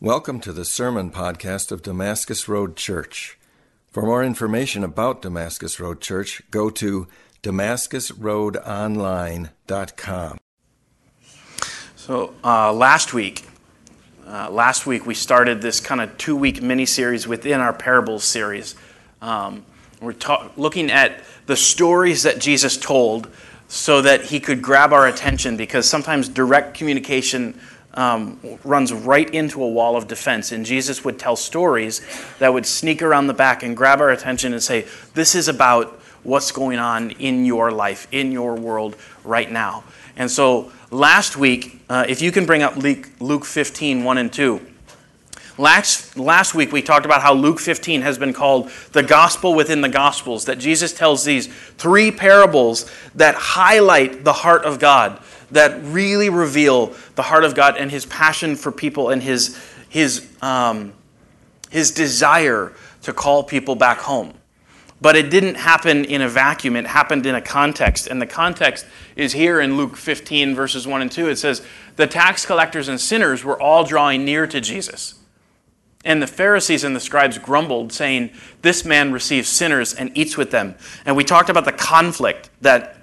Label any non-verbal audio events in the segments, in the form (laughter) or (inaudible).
Welcome to the Sermon Podcast of Damascus Road Church. For more information about Damascus Road Church, go to damascusroadonline.com. So uh, last week, uh, last week we started this kind of two-week mini-series within our parables series. Um, we're ta- looking at the stories that Jesus told so that he could grab our attention because sometimes direct communication um, runs right into a wall of defense. And Jesus would tell stories that would sneak around the back and grab our attention and say, This is about what's going on in your life, in your world right now. And so last week, uh, if you can bring up Luke 15, 1 and 2. Last, last week, we talked about how Luke 15 has been called the gospel within the gospels, that Jesus tells these three parables that highlight the heart of God that really reveal the heart of God and his passion for people and his, his, um, his desire to call people back home. But it didn't happen in a vacuum, it happened in a context. And the context is here in Luke 15, verses 1 and 2. It says, The tax collectors and sinners were all drawing near to Jesus. And the Pharisees and the scribes grumbled, saying, This man receives sinners and eats with them. And we talked about the conflict that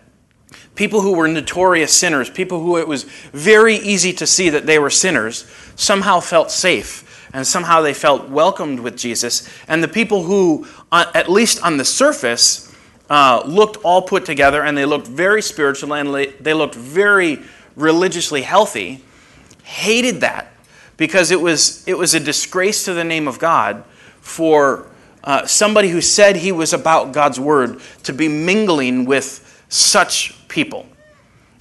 people who were notorious sinners, people who it was very easy to see that they were sinners, somehow felt safe and somehow they felt welcomed with Jesus. And the people who, uh, at least on the surface, uh, looked all put together and they looked very spiritual and they looked very religiously healthy, hated that because it was, it was a disgrace to the name of God for uh, somebody who said he was about God's word to be mingling with such people.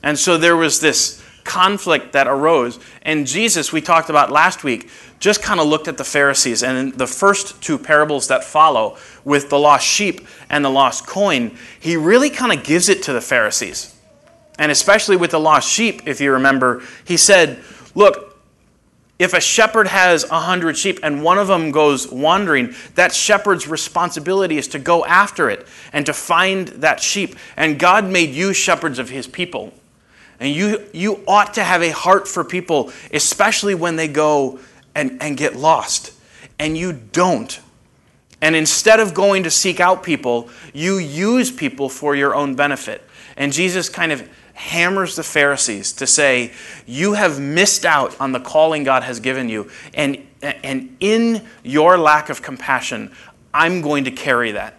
And so there was this conflict that arose. And Jesus, we talked about last week, just kind of looked at the Pharisees. And the first two parables that follow, with the lost sheep and the lost coin, he really kind of gives it to the Pharisees. And especially with the lost sheep, if you remember, he said, Look, if a shepherd has a hundred sheep and one of them goes wandering, that shepherd's responsibility is to go after it and to find that sheep. And God made you shepherds of his people. And you, you ought to have a heart for people, especially when they go and, and get lost. And you don't. And instead of going to seek out people, you use people for your own benefit. And Jesus kind of hammers the Pharisees to say, You have missed out on the calling God has given you. And, and in your lack of compassion, I'm going to carry that.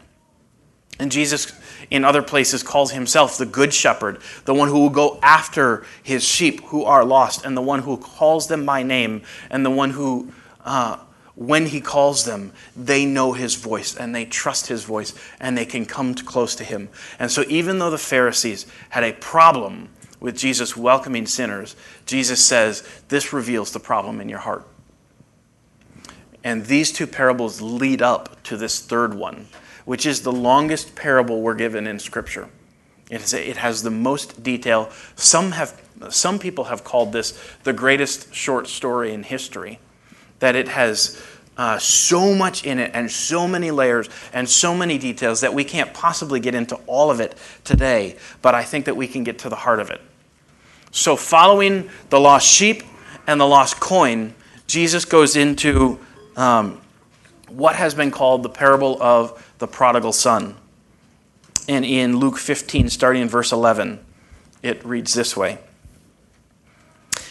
And Jesus, in other places, calls himself the Good Shepherd, the one who will go after his sheep who are lost, and the one who calls them by name, and the one who uh, when he calls them, they know his voice and they trust his voice and they can come close to him. And so, even though the Pharisees had a problem with Jesus welcoming sinners, Jesus says, This reveals the problem in your heart. And these two parables lead up to this third one, which is the longest parable we're given in Scripture. It, is, it has the most detail. Some, have, some people have called this the greatest short story in history that it has uh, so much in it and so many layers and so many details that we can't possibly get into all of it today, but I think that we can get to the heart of it. So, following the lost sheep and the lost coin, Jesus goes into um, what has been called the parable of the prodigal son. And in Luke 15, starting in verse 11, it reads this way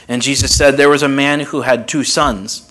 And Jesus said, There was a man who had two sons.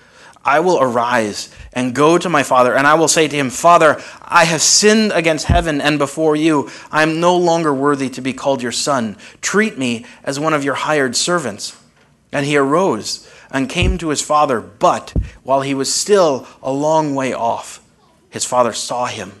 I will arise and go to my father, and I will say to him, Father, I have sinned against heaven and before you. I am no longer worthy to be called your son. Treat me as one of your hired servants. And he arose and came to his father, but while he was still a long way off, his father saw him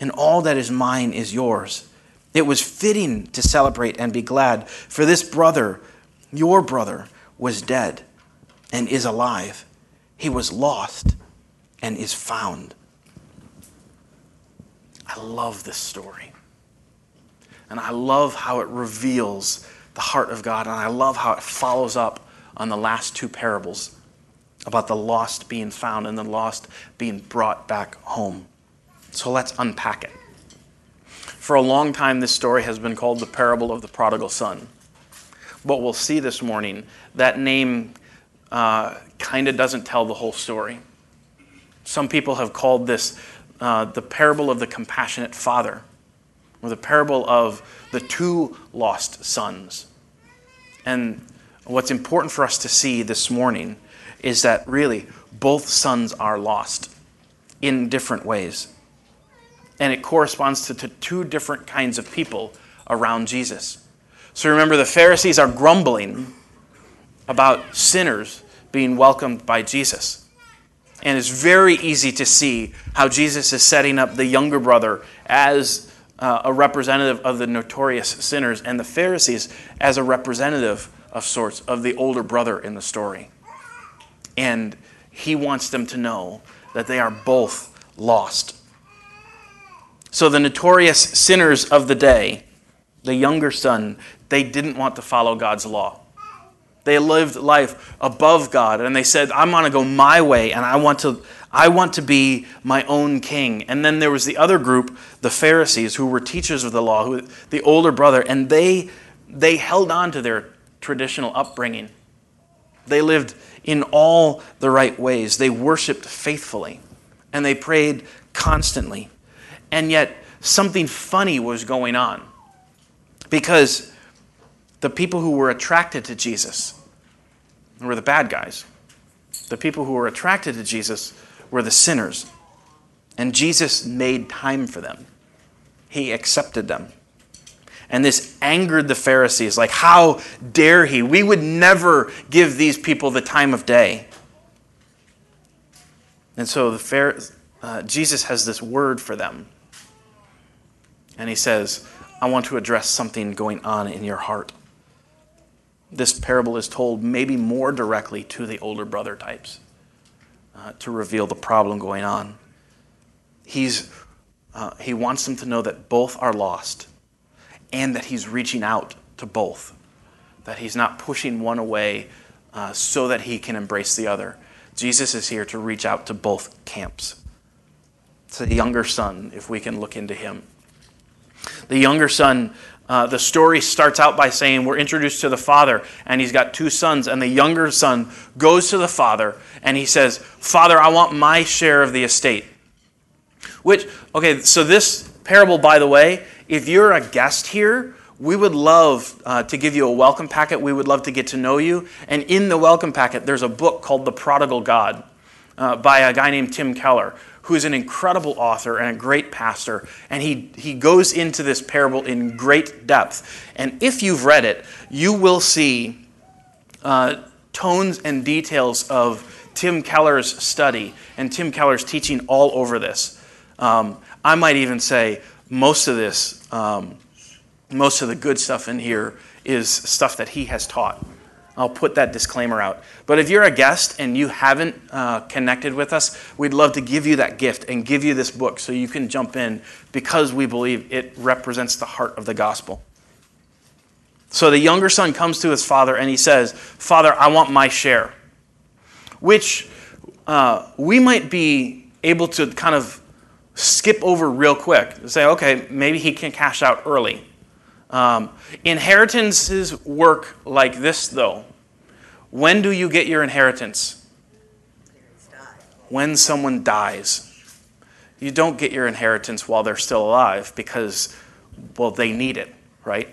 and all that is mine is yours. It was fitting to celebrate and be glad, for this brother, your brother, was dead and is alive. He was lost and is found. I love this story. And I love how it reveals the heart of God. And I love how it follows up on the last two parables about the lost being found and the lost being brought back home. So let's unpack it. For a long time, this story has been called the parable of the prodigal son. But we'll see this morning that name uh, kind of doesn't tell the whole story. Some people have called this uh, the parable of the compassionate father, or the parable of the two lost sons. And what's important for us to see this morning is that really both sons are lost in different ways and it corresponds to, to two different kinds of people around Jesus. So remember, the Pharisees are grumbling about sinners being welcomed by Jesus. And it's very easy to see how Jesus is setting up the younger brother as uh, a representative of the notorious sinners and the Pharisees as a representative of sorts of the older brother in the story. And he wants them to know that they are both lost so the notorious sinners of the day, the younger son, they didn't want to follow God's law. They lived life above God and they said, I'm going to go my way and I want to I want to be my own king. And then there was the other group, the Pharisees, who were teachers of the law, who, the older brother, and they they held on to their traditional upbringing. They lived in all the right ways. They worshiped faithfully and they prayed constantly. And yet, something funny was going on. Because the people who were attracted to Jesus were the bad guys. The people who were attracted to Jesus were the sinners. And Jesus made time for them, He accepted them. And this angered the Pharisees. Like, how dare he? We would never give these people the time of day. And so the uh, Jesus has this word for them and he says, I want to address something going on in your heart. This parable is told maybe more directly to the older brother types uh, to reveal the problem going on. He's, uh, he wants them to know that both are lost and that he's reaching out to both, that he's not pushing one away uh, so that he can embrace the other. Jesus is here to reach out to both camps. To the younger son, if we can look into him. The younger son, uh, the story starts out by saying we're introduced to the father, and he's got two sons. And the younger son goes to the father and he says, Father, I want my share of the estate. Which, okay, so this parable, by the way, if you're a guest here, we would love uh, to give you a welcome packet. We would love to get to know you. And in the welcome packet, there's a book called The Prodigal God uh, by a guy named Tim Keller, who is an incredible author and a great pastor. And he, he goes into this parable in great depth. And if you've read it, you will see uh, tones and details of Tim Keller's study and Tim Keller's teaching all over this. Um, I might even say most of this, um, most of the good stuff in here is stuff that he has taught. I'll put that disclaimer out. But if you're a guest and you haven't uh, connected with us, we'd love to give you that gift and give you this book so you can jump in because we believe it represents the heart of the gospel. So the younger son comes to his father and he says, Father, I want my share. Which uh, we might be able to kind of skip over real quick. And say, okay, maybe he can cash out early. Um, inheritances work like this, though. When do you get your inheritance? When someone dies. You don't get your inheritance while they're still alive because, well, they need it, right?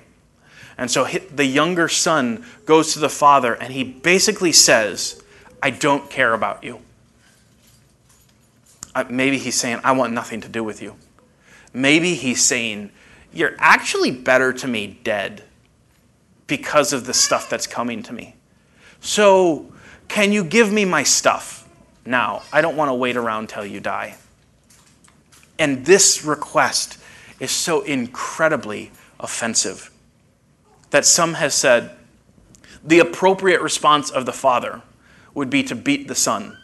And so the younger son goes to the father and he basically says, I don't care about you. Uh, maybe he's saying, I want nothing to do with you. Maybe he's saying, You're actually better to me dead because of the stuff that's coming to me. So, can you give me my stuff now? I don't want to wait around till you die. And this request is so incredibly offensive that some have said the appropriate response of the father would be to beat the son.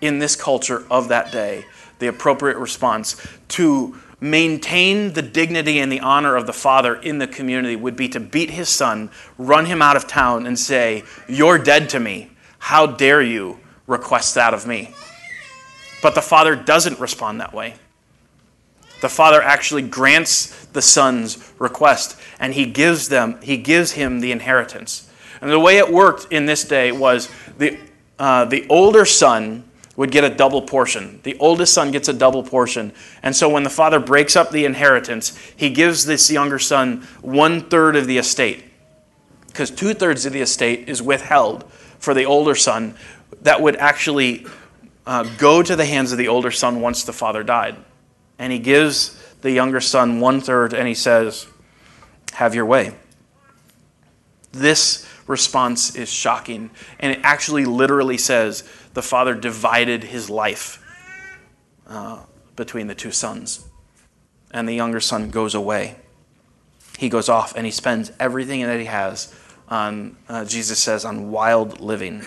In this culture of that day, the appropriate response to maintain the dignity and the honor of the father in the community would be to beat his son, run him out of town, and say, You're dead to me. How dare you request that of me? But the father doesn't respond that way. The father actually grants the son's request and he gives them he gives him the inheritance. And the way it worked in this day was the uh, the older son would get a double portion. The oldest son gets a double portion. And so when the father breaks up the inheritance, he gives this younger son one third of the estate. Because two thirds of the estate is withheld for the older son that would actually uh, go to the hands of the older son once the father died and he gives the younger son one third and he says, Have your way. This response is shocking. And it actually literally says the father divided his life uh, between the two sons. And the younger son goes away. He goes off and he spends everything that he has on, uh, Jesus says, on wild living.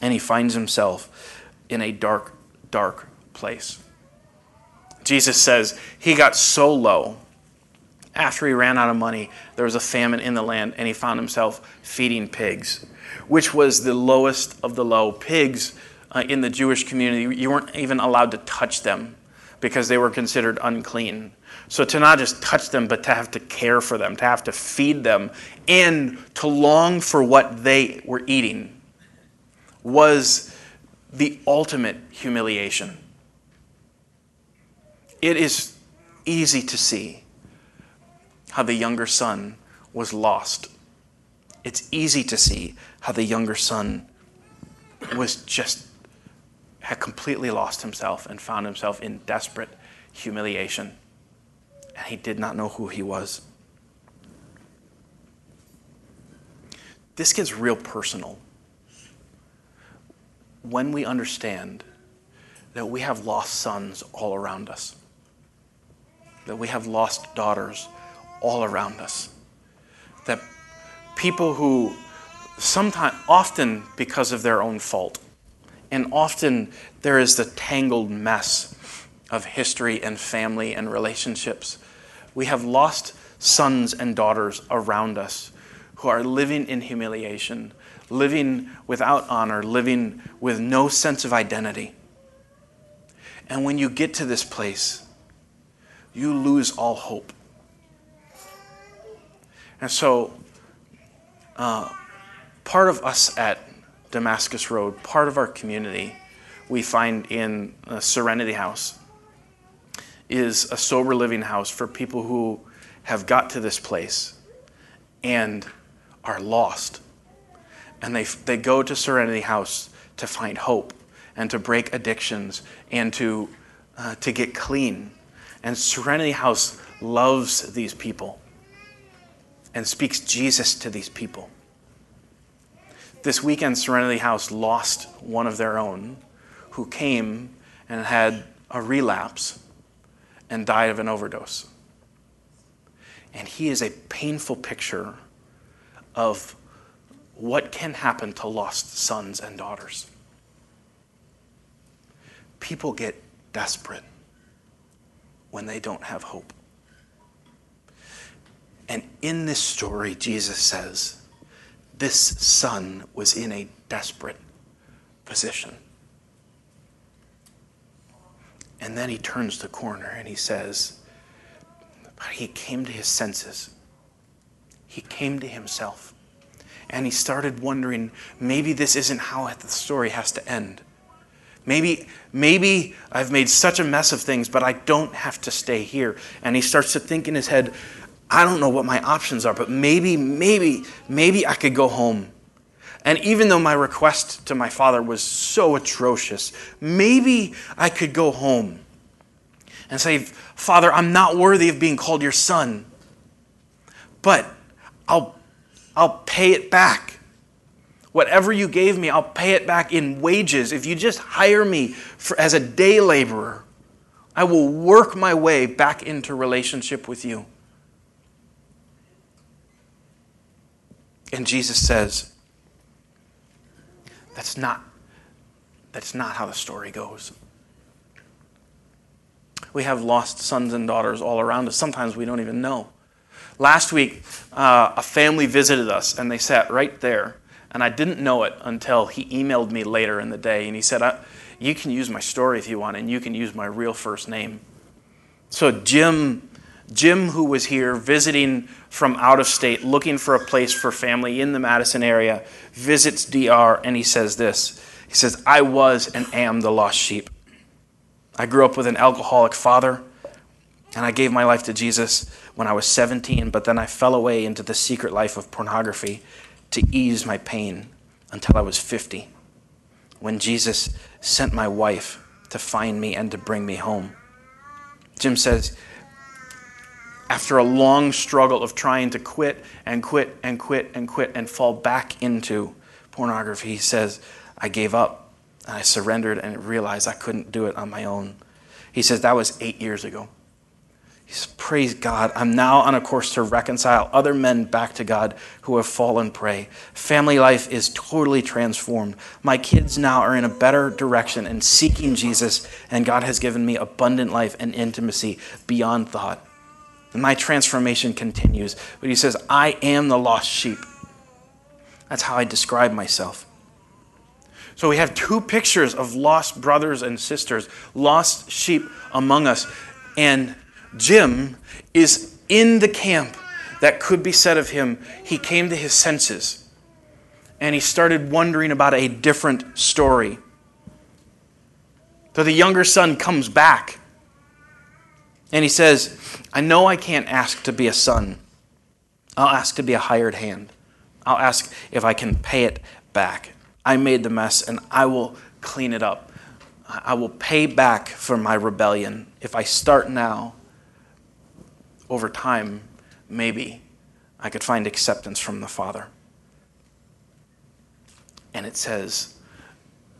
And he finds himself in a dark, dark place. Jesus says he got so low after he ran out of money, there was a famine in the land, and he found himself feeding pigs, which was the lowest of the low. Pigs uh, in the Jewish community, you weren't even allowed to touch them because they were considered unclean. So to not just touch them, but to have to care for them, to have to feed them, and to long for what they were eating was the ultimate humiliation it is easy to see how the younger son was lost. It's easy to see how the younger son was just, had completely lost himself and found himself in desperate humiliation. And he did not know who he was. This gets real personal when we understand that we have lost sons all around us that we have lost daughters all around us. That people who sometimes, often because of their own fault, and often there is the tangled mess of history and family and relationships. We have lost sons and daughters around us who are living in humiliation, living without honor, living with no sense of identity. And when you get to this place, you lose all hope. And so, uh, part of us at Damascus Road, part of our community, we find in Serenity House, is a sober living house for people who have got to this place and are lost. And they, they go to Serenity House to find hope and to break addictions and to, uh, to get clean. And Serenity House loves these people and speaks Jesus to these people. This weekend, Serenity House lost one of their own who came and had a relapse and died of an overdose. And he is a painful picture of what can happen to lost sons and daughters. People get desperate when they don't have hope. And in this story, Jesus says, this son was in a desperate position. And then he turns the corner and he says, But he came to his senses. He came to himself. And he started wondering maybe this isn't how the story has to end. Maybe, maybe I've made such a mess of things, but I don't have to stay here. And he starts to think in his head, I don't know what my options are, but maybe, maybe, maybe I could go home. And even though my request to my father was so atrocious, maybe I could go home and say, Father, I'm not worthy of being called your son, but I'll, I'll pay it back. Whatever you gave me, I'll pay it back in wages. If you just hire me for, as a day laborer, I will work my way back into relationship with you. And Jesus says, that's not, that's not how the story goes. We have lost sons and daughters all around us. Sometimes we don't even know. Last week, uh, a family visited us and they sat right there. And I didn't know it until he emailed me later in the day. And he said, You can use my story if you want, and you can use my real first name. So, Jim Jim, who was here visiting from out of state, looking for a place for family in the Madison area, visits DR and he says this He says, I was and am the lost sheep. I grew up with an alcoholic father, and I gave my life to Jesus when I was 17, but then I fell away into the secret life of pornography to ease my pain until I was 50, when Jesus sent my wife to find me and to bring me home. Jim says, after a long struggle of trying to quit and quit and quit and quit and fall back into pornography, he says, I gave up and I surrendered and realized I couldn't do it on my own. He says, That was eight years ago. He says, Praise God. I'm now on a course to reconcile other men back to God who have fallen prey. Family life is totally transformed. My kids now are in a better direction and seeking Jesus, and God has given me abundant life and intimacy beyond thought. And my transformation continues. But he says, I am the lost sheep. That's how I describe myself. So we have two pictures of lost brothers and sisters, lost sheep among us. And Jim is in the camp that could be said of him. He came to his senses and he started wondering about a different story. So the younger son comes back and he says, I know I can't ask to be a son. I'll ask to be a hired hand. I'll ask if I can pay it back. I made the mess and I will clean it up. I will pay back for my rebellion. If I start now, over time, maybe I could find acceptance from the Father. And it says,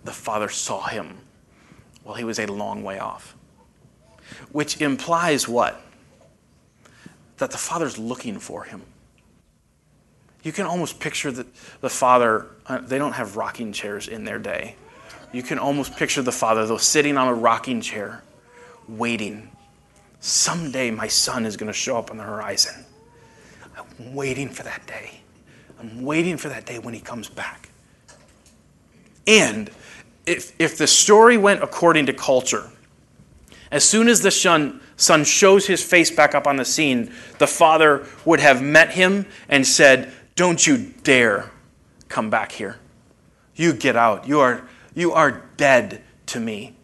the Father saw him while he was a long way off which implies what? That the Father's looking for him. You can almost picture the, the Father, uh, they don't have rocking chairs in their day. You can almost picture the Father, though, sitting on a rocking chair, waiting. Someday my son is going to show up on the horizon. I'm waiting for that day. I'm waiting for that day when he comes back. And if, if the story went according to culture, as soon as the son, son shows his face back up on the scene, the father would have met him and said, Don't you dare come back here. You get out. You are, you are dead to me.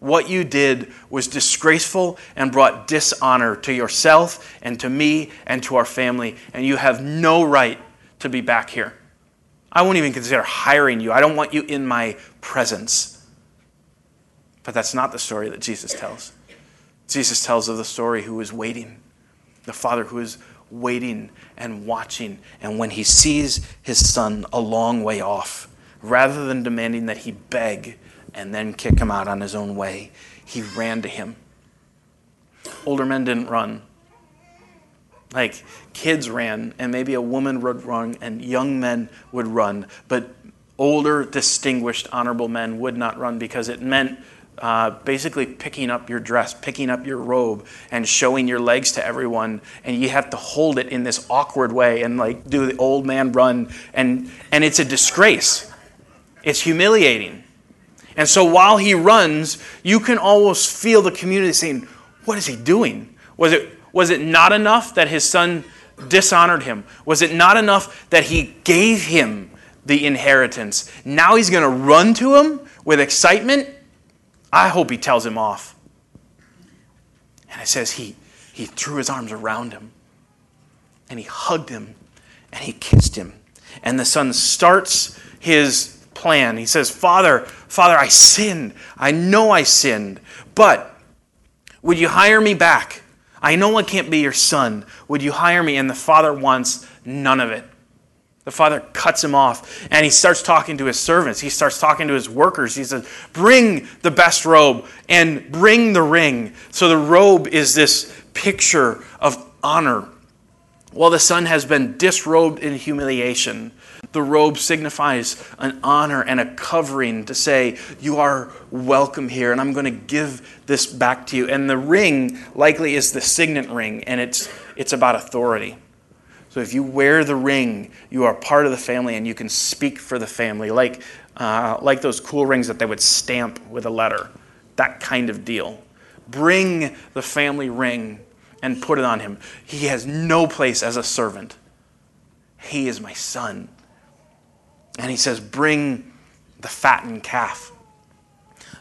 What you did was disgraceful and brought dishonor to yourself and to me and to our family, and you have no right to be back here. I won't even consider hiring you. I don't want you in my presence. But that's not the story that Jesus tells. Jesus tells of the story who is waiting, the father who is waiting and watching. And when he sees his son a long way off, rather than demanding that he beg and then kick him out on his own way, he ran to him. Older men didn't run. Like kids ran, and maybe a woman would run, and young men would run. But older, distinguished, honorable men would not run because it meant uh, basically picking up your dress, picking up your robe, and showing your legs to everyone. And you have to hold it in this awkward way and like do the old man run. And, and it's a disgrace, it's humiliating. And so while he runs, you can almost feel the community saying, What is he doing? Was it, was it not enough that his son dishonored him? Was it not enough that he gave him the inheritance? Now he's going to run to him with excitement? I hope he tells him off. And it says he, he threw his arms around him and he hugged him and he kissed him. And the son starts his plan. He says, Father, Father, I sinned. I know I sinned. But would you hire me back? I know I can't be your son. Would you hire me? And the father wants none of it. The father cuts him off and he starts talking to his servants. He starts talking to his workers. He says, Bring the best robe and bring the ring. So the robe is this picture of honor. While the son has been disrobed in humiliation, the robe signifies an honor and a covering to say, You are welcome here, and I'm going to give this back to you. And the ring likely is the signet ring, and it's, it's about authority. So if you wear the ring, you are part of the family and you can speak for the family, like, uh, like those cool rings that they would stamp with a letter. That kind of deal. Bring the family ring and put it on him. He has no place as a servant. He is my son. And he says, Bring the fattened calf.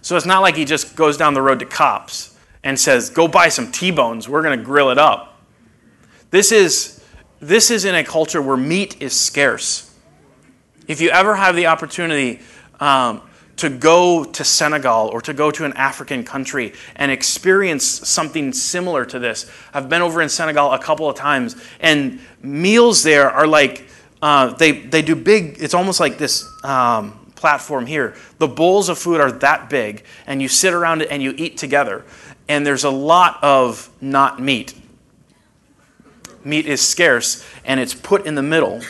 So it's not like he just goes down the road to Copps and says, Go buy some T bones. We're going to grill it up. This is this is in a culture where meat is scarce. If you ever have the opportunity um, to go to Senegal or to go to an African country and experience something similar to this, I've been over in Senegal a couple of times, and meals there are like uh, they they do big. It's almost like this. Um, platform here. The bowls of food are that big, and you sit around it and you eat together. And there's a lot of not meat meat is scarce and it's put in the middle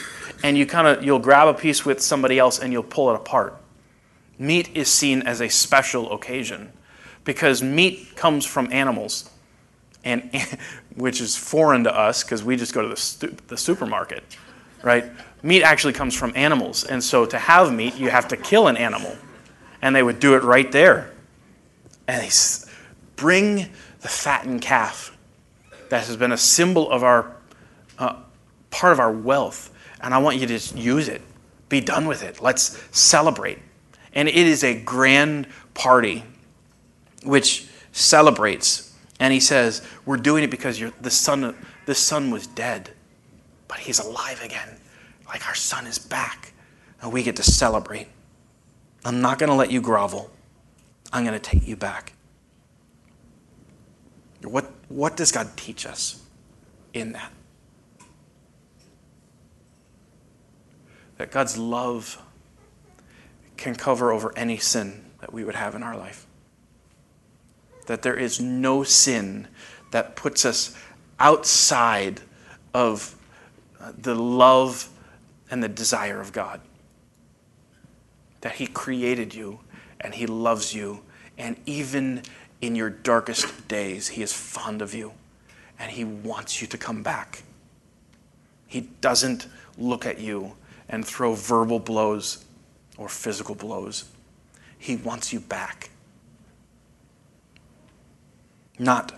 and you kind of you'll grab a piece with somebody else and you'll pull it apart. Meat is seen as a special occasion because meat comes from animals and (laughs) which is foreign to us because we just go to the, the supermarket right? Meat actually comes from animals and so to have meat you have to kill an animal and they would do it right there. And they bring the fattened calf that has been a symbol of our uh, part of our wealth, and I want you to use it. Be done with it. Let's celebrate. And it is a grand party which celebrates. And he says, We're doing it because the son, the son was dead, but he's alive again. Like our son is back. And we get to celebrate. I'm not going to let you grovel. I'm going to take you back. What, what does God teach us in that? That God's love can cover over any sin that we would have in our life. That there is no sin that puts us outside of the love and the desire of God. That He created you and He loves you, and even in your darkest days, He is fond of you and He wants you to come back. He doesn't look at you and throw verbal blows or physical blows. He wants you back. Not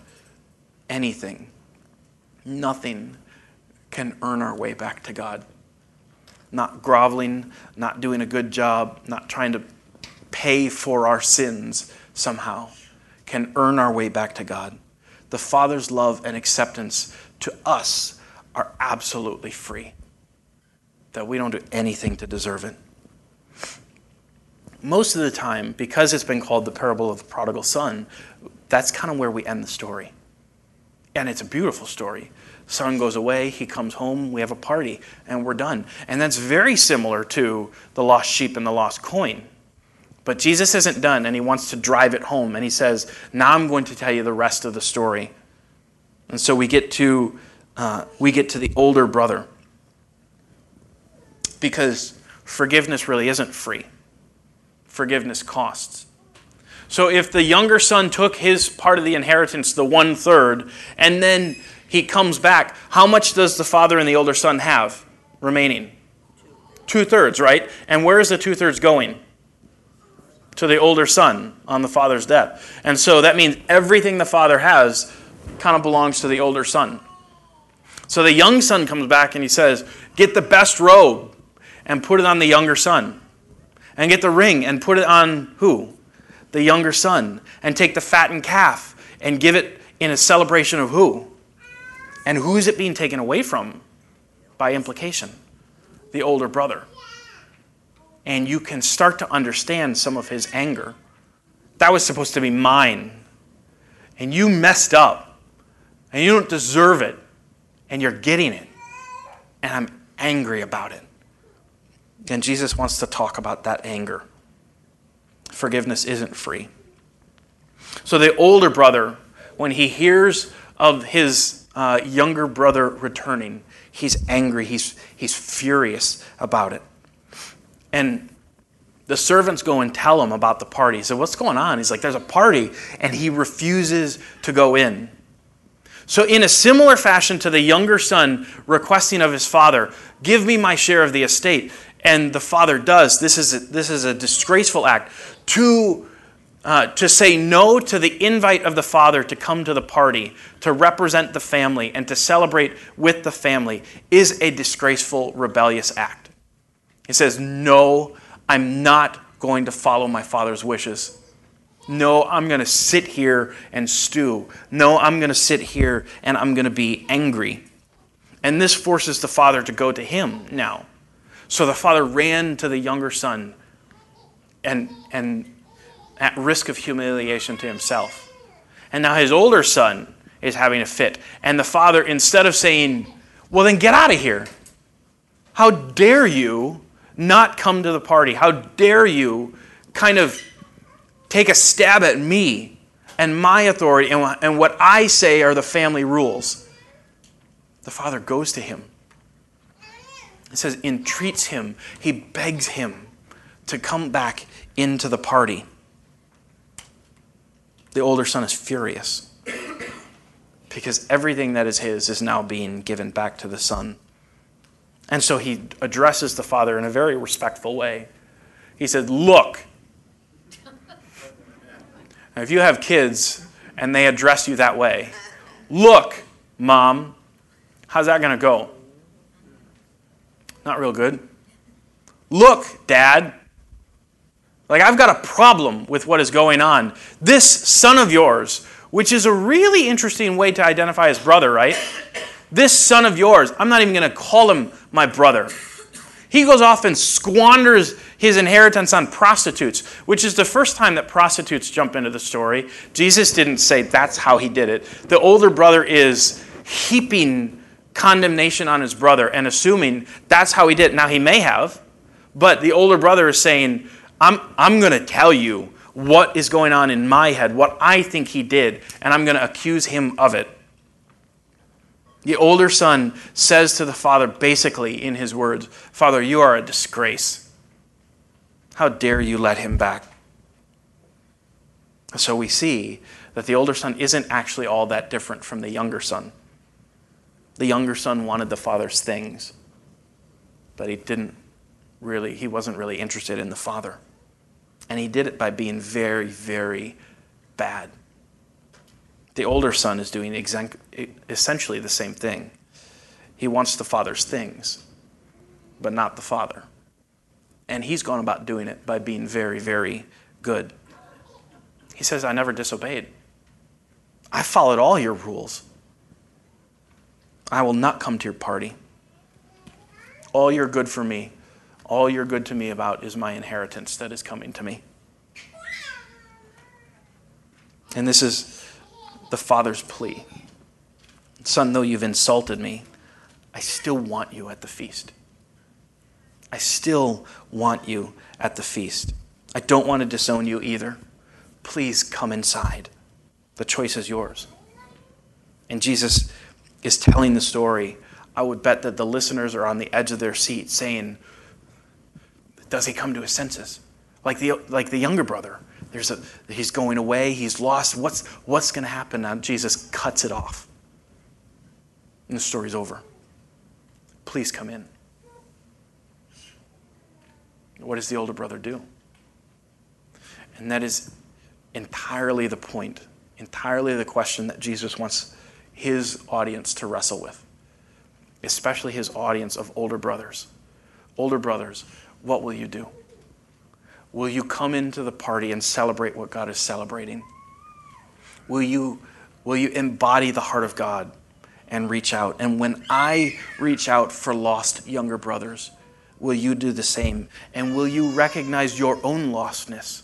anything, nothing can earn our way back to God. Not groveling, not doing a good job, not trying to pay for our sins somehow. can earn our way back to God. The Father's love and acceptance to us are absolutely free, that we don't do anything to deserve it. Most of the time, because it's been called the parable of the prodigal son, that's kind of where we end the story. And it's a beautiful story. Son goes away, he comes home, we have a party, and we're done. And that's very similar to the lost sheep and the lost coin. But Jesus isn't done, and he wants to drive it home. And he says, Now I'm going to tell you the rest of the story. And so we get to, uh, we get to the older brother. Because forgiveness really isn't free, forgiveness costs. So if the younger son took his part of the inheritance, the one third, and then he comes back, how much does the father and the older son have remaining? Two thirds, right? And where is the two thirds going? To the older son on the father's death. And so that means everything the father has kind of belongs to the older son. So the young son comes back and he says, Get the best robe and put it on the younger son. And get the ring and put it on who? the younger son, and take the fattened calf and give it in a celebration of who? And who is it being taken away from by implication? The older brother. And you can start to understand some of his anger. That was supposed to be mine. And you messed up. And you don't deserve it. And you're getting it. And I'm angry about it. And Jesus wants to talk about that anger forgiveness isn't free. So the older brother, when he hears of his uh, younger brother returning, he's angry, he's, he's furious about it. And the servants go and tell him about the party. He said, what's going on? He's like, there's a party, and he refuses to go in. So, in a similar fashion to the younger son requesting of his father, give me my share of the estate, and the father does, this is a, this is a disgraceful act to, uh, to say no to the invite of the father to come to the party, to represent the family, and to celebrate with the family is a disgraceful, rebellious act. He says, No, I'm not going to follow my father's wishes. No, I'm going to sit here and stew. No, I'm going to sit here and I'm going to be angry. And this forces the father to go to him now. So the father ran to the younger son and, and at risk of humiliation to himself. And now his older son is having a fit. And the father, instead of saying, Well, then get out of here, how dare you not come to the party? How dare you kind of take a stab at me and my authority and, and what I say are the family rules? The father goes to him. It says, entreats him, he begs him to come back into the party. The older son is furious because everything that is his is now being given back to the son. And so he addresses the father in a very respectful way. He said, Look, if you have kids and they address you that way, look, mom, how's that going to go? Not real good. Look, dad, like, I've got a problem with what is going on. This son of yours, which is a really interesting way to identify his brother, right? This son of yours, I'm not even going to call him my brother. He goes off and squanders his inheritance on prostitutes, which is the first time that prostitutes jump into the story. Jesus didn't say that's how he did it. The older brother is heaping condemnation on his brother and assuming that's how he did it. Now, he may have, but the older brother is saying, I'm, I'm going to tell you what is going on in my head, what I think he did, and I'm going to accuse him of it. The older son says to the father, basically in his words, Father, you are a disgrace. How dare you let him back? So we see that the older son isn't actually all that different from the younger son. The younger son wanted the father's things, but he didn't really, he wasn't really interested in the father. And he did it by being very, very bad. The older son is doing essentially the same thing. He wants the father's things, but not the father. And he's gone about doing it by being very, very good. He says, I never disobeyed. I followed all your rules. I will not come to your party. All you're good for me, all you're good to me about is my inheritance that is coming to me. And this is the Father's plea Son, though you've insulted me, I still want you at the feast. I still want you at the feast. I don't want to disown you either. Please come inside. The choice is yours. And Jesus is telling the story. I would bet that the listeners are on the edge of their seat saying, Does he come to his senses? Like the, like the younger brother. There's a, he's going away, he's lost. What's, what's going to happen now? Jesus cuts it off. And the story's over. Please come in. What does the older brother do? And that is entirely the point, entirely the question that Jesus wants his audience to wrestle with, especially his audience of older brothers. Older brothers, what will you do? Will you come into the party and celebrate what God is celebrating? Will you, will you embody the heart of God and reach out? And when I reach out for lost younger brothers, will you do the same? And will you recognize your own lostness?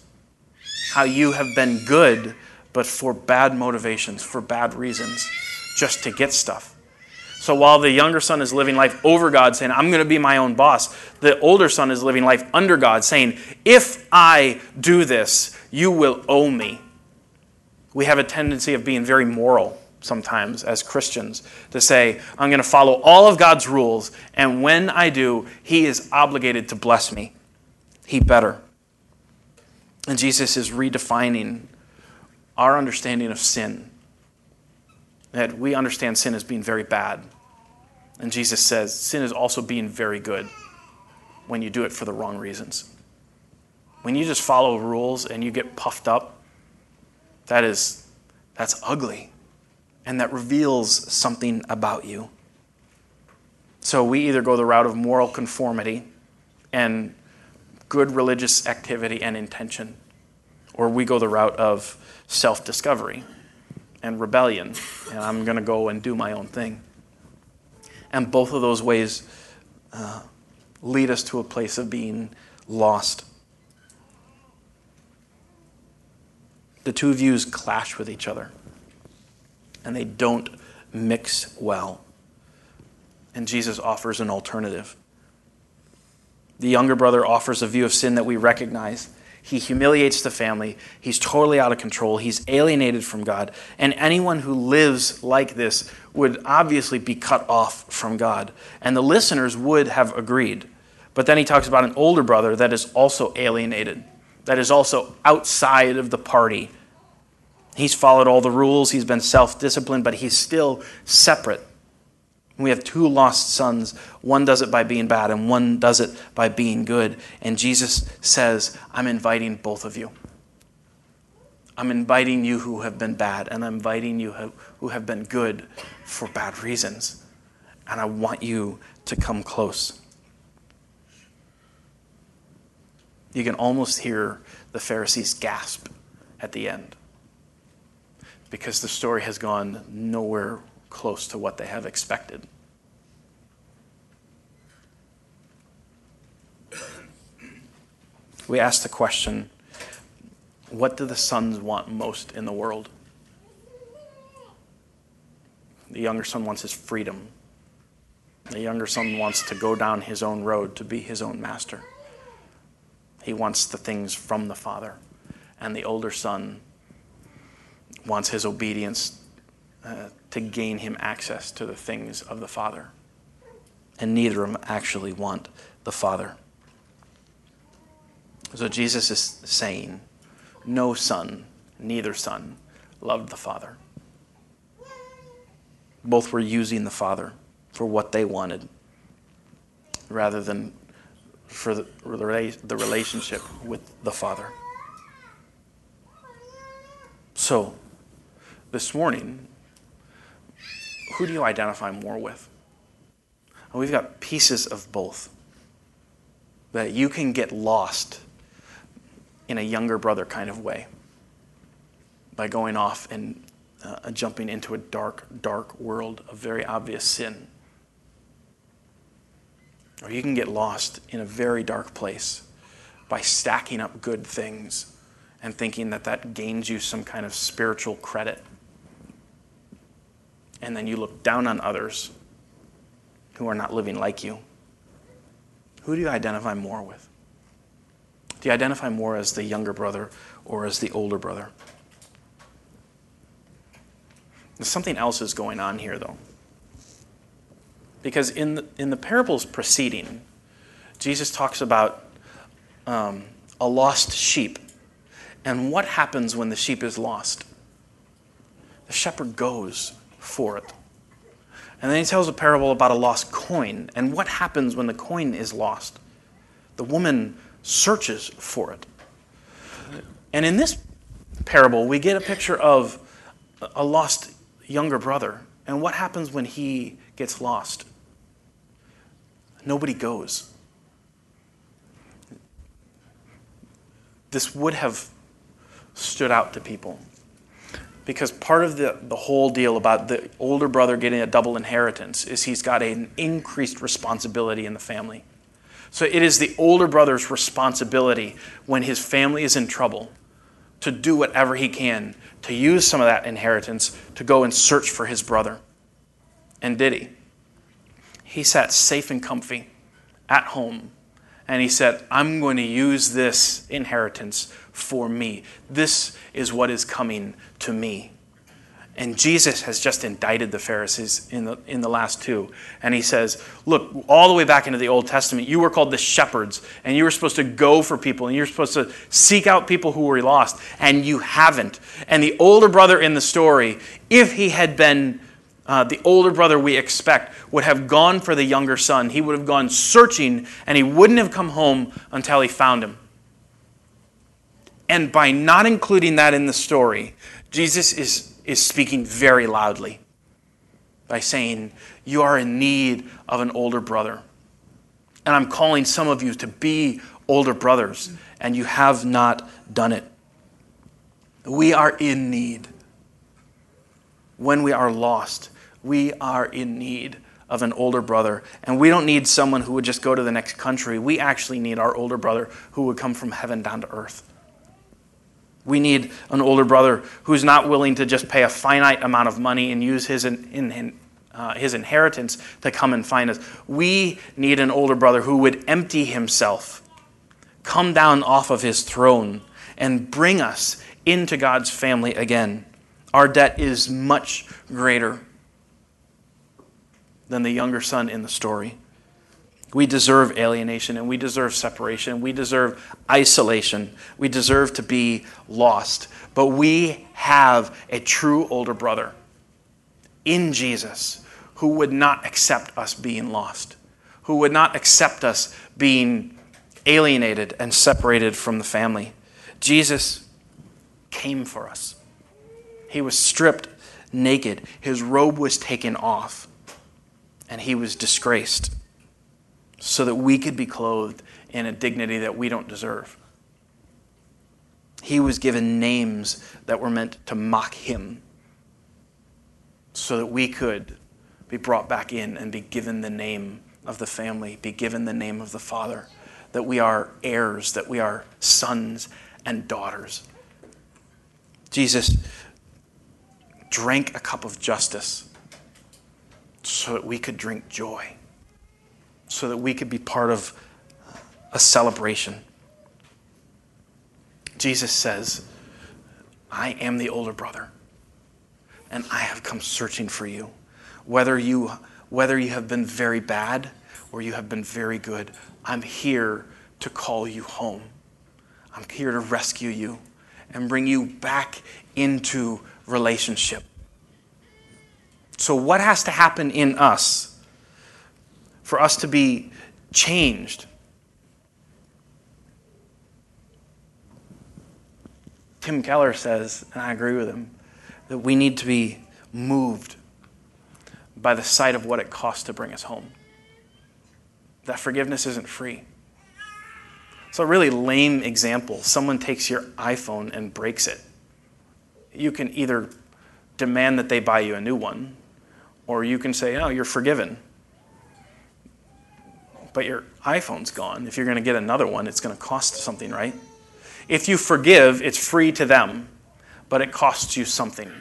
How you have been good, but for bad motivations, for bad reasons, just to get stuff. So while the younger son is living life over God, saying, I'm going to be my own boss, the older son is living life under God, saying, If I do this, you will owe me. We have a tendency of being very moral sometimes as Christians to say, I'm going to follow all of God's rules, and when I do, He is obligated to bless me. He better. And Jesus is redefining our understanding of sin that we understand sin as being very bad. And Jesus says sin is also being very good when you do it for the wrong reasons. When you just follow rules and you get puffed up, that is that's ugly. And that reveals something about you. So we either go the route of moral conformity and good religious activity and intention, or we go the route of self discovery and rebellion, and I'm going to go and do my own thing. And both of those ways uh, lead us to a place of being lost. The two views clash with each other, and they don't mix well. And Jesus offers an alternative. The younger brother offers a view of sin that we recognize he humiliates the family. He's totally out of control. He's alienated from God. And anyone who lives like this would obviously be cut off from God. And the listeners would have agreed. But then he talks about an older brother that is also alienated, that is also outside of the party. He's followed all the rules, he's been self disciplined, but he's still separate we have two lost sons. One does it by being bad, and one does it by being good. And Jesus says, I'm inviting both of you. I'm inviting you who have been bad, and I'm inviting you who have been good for bad reasons. And I want you to come close. You can almost hear the Pharisees gasp at the end because the story has gone nowhere close to what they have expected. We ask the question what do the sons want most in the world? The younger son wants his freedom. The younger son wants to go down his own road to be his own master. He wants the things from the father. And the older son wants his obedience uh, to gain him access to the things of the Father. And neither of them actually want the Father. So Jesus is saying, No son, neither son, loved the Father. Both were using the Father for what they wanted rather than for the, the relationship with the Father. So, this morning, who do you identify more with? And we've got pieces of both. That you can get lost in a younger brother kind of way. by going off and uh, jumping into a dark, dark world of very obvious sin. Or you can get lost in a very dark place by stacking up good things and thinking that that gains you some kind of spiritual credit. And then you look down on others who are not living like you. Who do you identify more with? Do you identify more as the younger brother or as the older brother? Something else is going on here, though. Because in the, in the parables preceding, Jesus talks about um, a lost sheep. And what happens when the sheep is lost? The shepherd goes for it. And then he tells a parable about a lost coin. And what happens when the coin is lost? The woman searches for it. And in this parable, we get a picture of a lost younger brother. And what happens when he gets lost? Nobody goes. This would have stood out to people. Because part of the, the whole deal about the older brother getting a double inheritance is he's got an increased responsibility in the family. So it is the older brother's responsibility when his family is in trouble to do whatever he can to use some of that inheritance to go and search for his brother. And did he? He sat safe and comfy at home and he said, I'm going to use this inheritance for me. This is what is coming to me. And Jesus has just indicted the Pharisees in the, in the last two. And he says, Look, all the way back into the Old Testament, you were called the shepherds, and you were supposed to go for people, and you're supposed to seek out people who were lost, and you haven't. And the older brother in the story, if he had been uh, the older brother we expect, would have gone for the younger son. He would have gone searching, and he wouldn't have come home until he found him. And by not including that in the story, Jesus is is speaking very loudly by saying, You are in need of an older brother. And I'm calling some of you to be older brothers, and you have not done it. We are in need. When we are lost, we are in need of an older brother. And we don't need someone who would just go to the next country. We actually need our older brother who would come from heaven down to earth. We need an older brother who's not willing to just pay a finite amount of money and use his, in, in, uh, his inheritance to come and find us. We need an older brother who would empty himself, come down off of his throne, and bring us into God's family again. Our debt is much greater than the younger son in the story. We deserve alienation and we deserve separation. We deserve isolation. We deserve to be lost. But we have a true older brother in Jesus who would not accept us being lost, who would not accept us being alienated and separated from the family. Jesus came for us. He was stripped naked, his robe was taken off, and he was disgraced so that we could be clothed in a dignity that we don't deserve. He was given names that were meant to mock him so that we could be brought back in and be given the name of the family, be given the name of the Father, that we are heirs, that we are sons and daughters. Jesus drank a cup of justice so that we could drink joy so that we could be part of a celebration. Jesus says, I am the older brother, and I have come searching for you. Whether you, whether you have been very bad or you have been very good, I'm here to call you home. I'm here to rescue you and bring you back into relationship. So, what has to happen in us? For us to be changed. Tim Keller says, and I agree with him, that we need to be moved by the sight of what it costs to bring us home. That forgiveness isn't free. So, a really lame example. Someone takes your iPhone and breaks it. you can either demand that they buy you a new one, or you can say, oh, you're forgiven. But your iPhone's gone. If you're going to get another one, it's going to cost something, right? If you forgive, it's free to them, but it costs you something.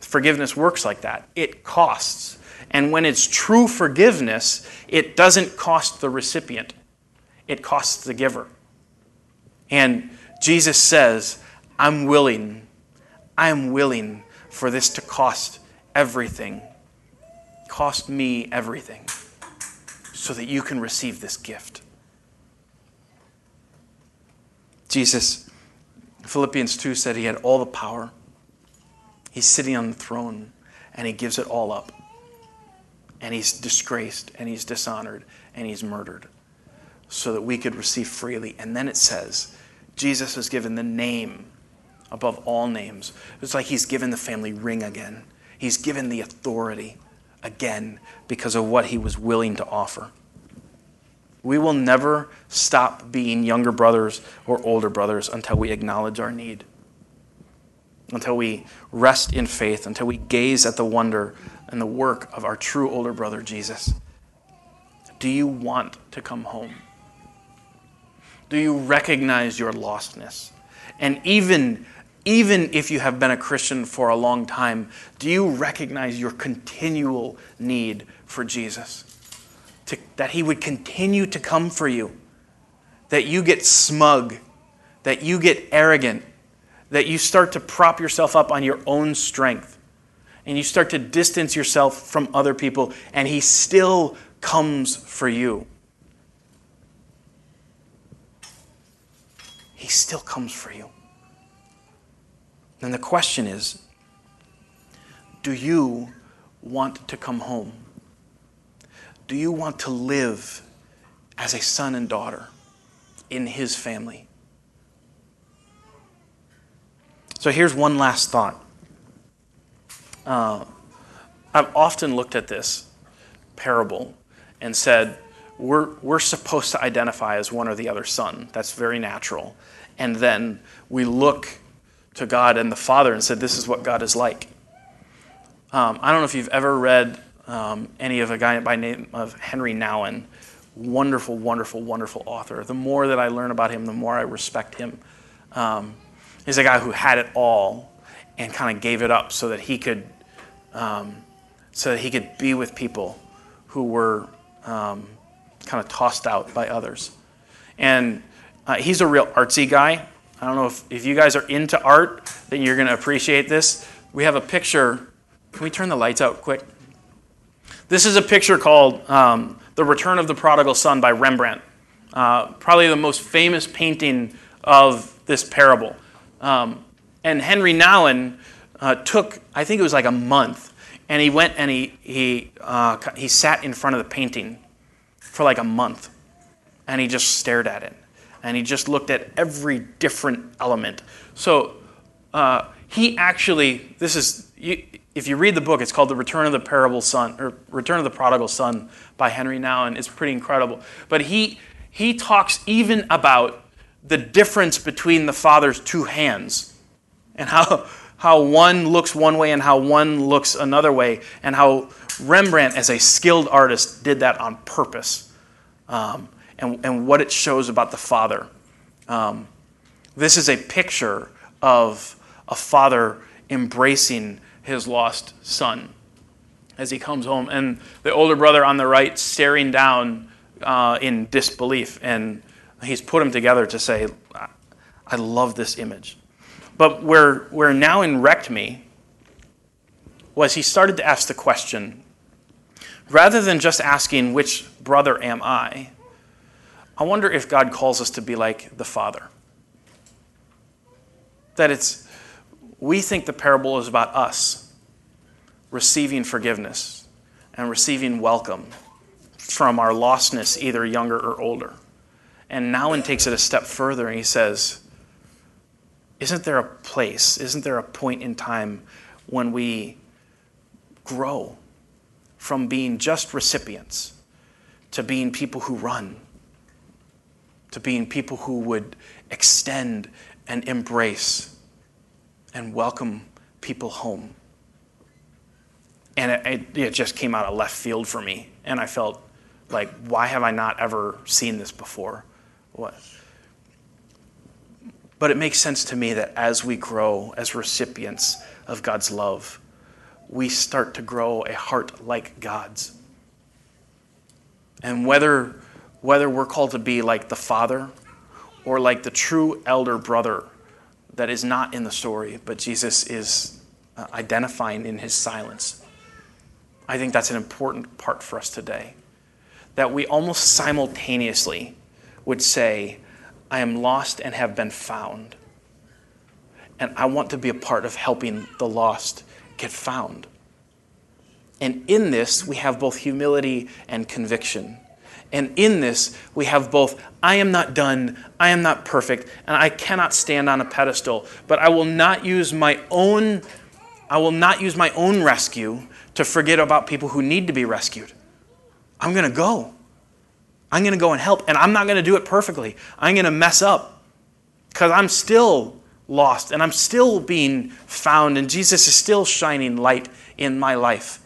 Forgiveness works like that. It costs. And when it's true forgiveness, it doesn't cost the recipient, it costs the giver. And Jesus says, I'm willing, I'm willing for this to cost everything. Cost me everything so that you can receive this gift. Jesus, Philippians 2 said he had all the power. He's sitting on the throne and he gives it all up. And he's disgraced and he's dishonored and he's murdered so that we could receive freely. And then it says, Jesus was given the name above all names. It's like he's given the family ring again. He's given the authority again because of what he was willing to offer. We will never stop being younger brothers or older brothers until we acknowledge our need, until we rest in faith, until we gaze at the wonder and the work of our true older brother, Jesus. Do you want to come home? Do you recognize your lostness? And even even if you have been a Christian for a long time, do you recognize your continual need for Jesus? To, that He would continue to come for you, that you get smug, that you get arrogant, that you start to prop yourself up on your own strength, and you start to distance yourself from other people, and He still comes for you. He still comes for you. Then the question is do you want to come home? Do you want to live as a son and daughter in his family? So here's one last thought. Uh, I've often looked at this parable and said, we're, we're supposed to identify as one or the other son. That's very natural. And then we look to God and the Father and said, This is what God is like. Um, I don't know if you've ever read um, any of a guy by name of Henri Nouwen. Wonderful, wonderful, wonderful author. The more that I learn about him, the more I respect him. Um, he's a guy who had it all and kind of gave it up so that he could, um, so that he could be with people who were um, kind of tossed out by others. And uh, he's a real artsy guy. I don't know if, if you guys are into art, then you're going to appreciate this. We have a picture. Can we turn the lights out quick? This is a picture called um, The Return of the Prodigal Son by Rembrandt. Uh, probably the most famous painting of this parable. Um, and Henri Nouwen uh, took, I think it was like a month, and he went and he, he, uh, he sat in front of the painting for like a month, and he just stared at it and he just looked at every different element. So uh, he actually, this is, you, if you read the book, it's called The Return of the Parable Son, or Return of the Prodigal Son by Henri Nouwen. And it's pretty incredible. But he, he talks even about the difference between the Father's two hands and how, how one looks one way and how one looks another way, and how Rembrandt, as a skilled artist, did that on purpose. Um, and, and what it shows about the Father. Um, this is a picture of a father embracing his lost son as he comes home, and the older brother on the right staring down uh, in disbelief. And he's put them together to say, I love this image. But where, where Nouwen wrecked me was he started to ask the question rather than just asking, Which brother am I? I wonder if God calls us to be like the Father. That it's, we think the parable is about us receiving forgiveness and receiving welcome from our lostness, either younger or older. And Nouwen takes it a step further and he says, Isn't there a place, isn't there a point in time when we grow from being just recipients to being people who run? To being people who would extend and embrace and welcome people home. And it, it, it just came out of left field for me. And I felt like, why have I not ever seen this before? What? But it makes sense to me that as we grow as recipients of God's love, we start to grow a heart like God's. And whether, whether we're called to be like the Father or like the true elder brother that is not in the story, but Jesus is uh, identifying in his silence, I think that's an important part for us today. That we almost simultaneously would say, I am lost and have been found. And I want to be a part of helping the lost get found. And in this, we have both humility and conviction. And in this, we have both I am not done, I am not perfect, and I cannot stand on a pedestal, but I will not use my own I will not use my own rescue to forget about people who need to be rescued. I'm going to go. I'm going to go and help, and I'm not going to do it perfectly. I'm going to mess up because I'm still lost and I'm still being found, and Jesus is still shining light in my life.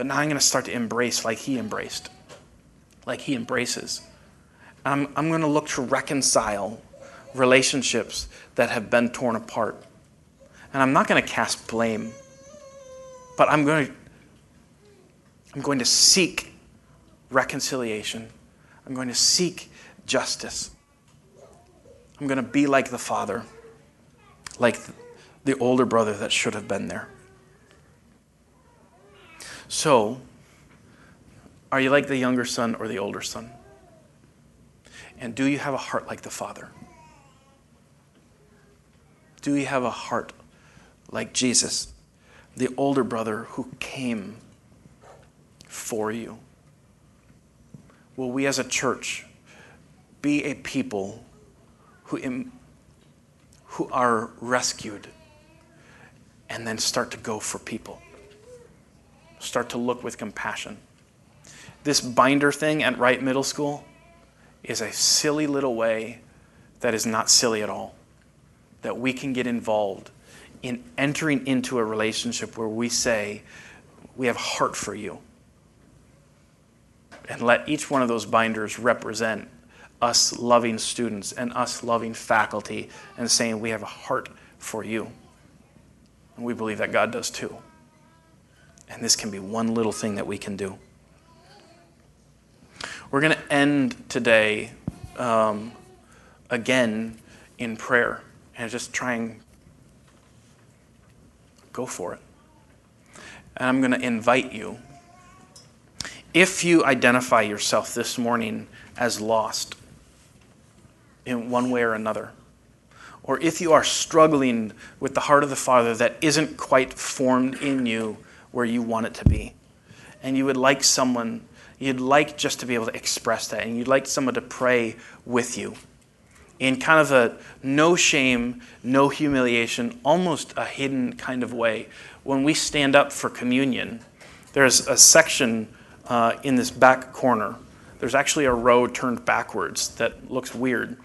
But now I'm going to start to embrace like he embraced, like he embraces. I'm, I'm going to look to reconcile relationships that have been torn apart. And I'm not going to cast blame, but I'm going to, I'm going to seek reconciliation. I'm going to seek justice. I'm going to be like the father, like the older brother that should have been there. So, are you like the younger son or the older son? And do you have a heart like the Father? Do you have a heart like Jesus, the older brother who came for you? Will we as a church be a people who, Im- who are rescued and then start to go for people? Start to look with compassion. This binder thing at Wright Middle School is a silly little way that is not silly at all. That we can get involved in entering into a relationship where we say, We have heart for you. And let each one of those binders represent us loving students and us loving faculty and saying, We have a heart for you. And we believe that God does too. And this can be one little thing that we can do. We're going to end today um, again in prayer and just try and go for it. And I'm going to invite you. If you identify yourself this morning as lost in one way or another, or if you are struggling with the heart of the Father that isn't quite formed in you where you want it to be. And you would like someone, you'd like just to be able to express that, and you'd like someone to pray with you in kind of a no shame, no humiliation, almost a hidden kind of way. When we stand up for communion, there's a section uh, in this back corner. There's actually a row turned backwards that looks weird.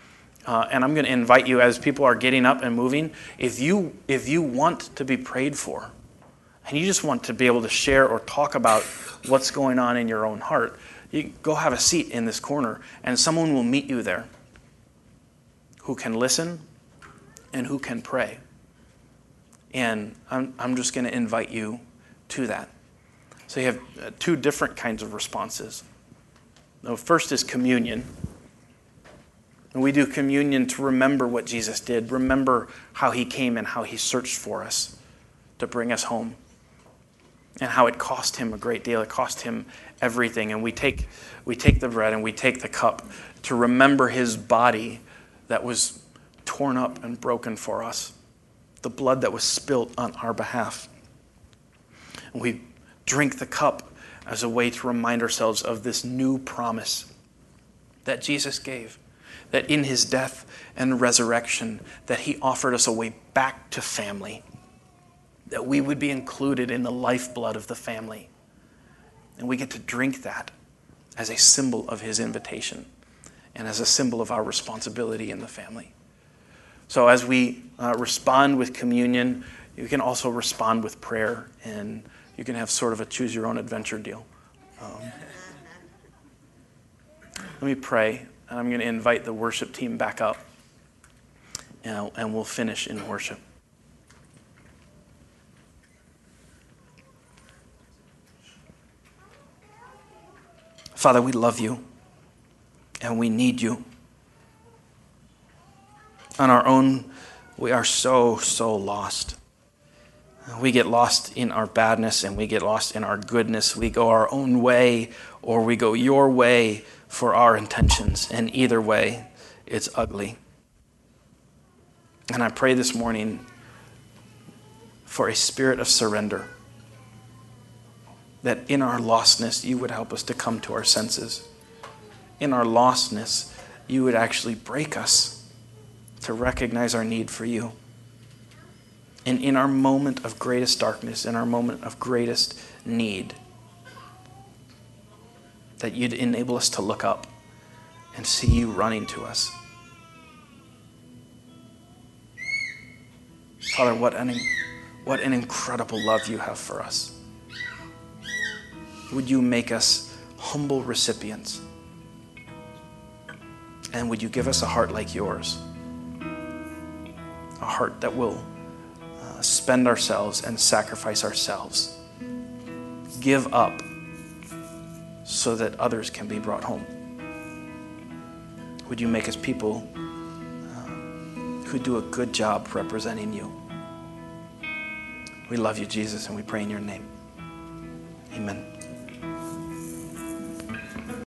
Uh, and I'm going to invite you as people are getting up and moving. If you if you want to be prayed for, and you just want to be able to share or talk about what's going on in your own heart, you go have a seat in this corner, and someone will meet you there who can listen and who can pray. And I'm, I'm just going to invite you to that. So you have uh, two different kinds of responses. The first is communion. And we do communion to remember what Jesus did, remember how he came and how he searched for us to bring us home and how it cost him a great deal. It cost him everything. And we take, we take the bread and we take the cup to remember his body that was torn up and broken for us, the blood that was spilt on our behalf. And we drink the cup as a way to remind ourselves of this new promise that Jesus gave that in his death and resurrection that he offered us a way back to family that we would be included in the lifeblood of the family. And we get to drink that as a symbol of his invitation and as a symbol of our responsibility in the family. So as we uh, respond with communion, you can also respond with prayer, and you can have sort of a choose your own adventure deal. Um, let me pray, and I'm going to invite the worship team back up, and, and we'll finish in worship. Father, we love you and we need you. On our own, we are so, so lost. We get lost in our badness and we get lost in our goodness. We go our own way or we go your way for our intentions. And either way, it's ugly. And I pray this morning for a spirit of surrender. That in our lostness, you would help us to come to our senses. In our lostness, you would actually break us to recognize our need for you. And in our moment of greatest darkness, in our moment of greatest need, that you'd enable us to look up and see you running to us. Father, what an, what an incredible love you have for us. Would you make us humble recipients? And would you give us a heart like yours? A heart that will uh, spend ourselves and sacrifice ourselves. Give up so that others can be brought home. Would you make us people uh, who do a good job representing you? We love you, Jesus, and we pray in your name. Amen.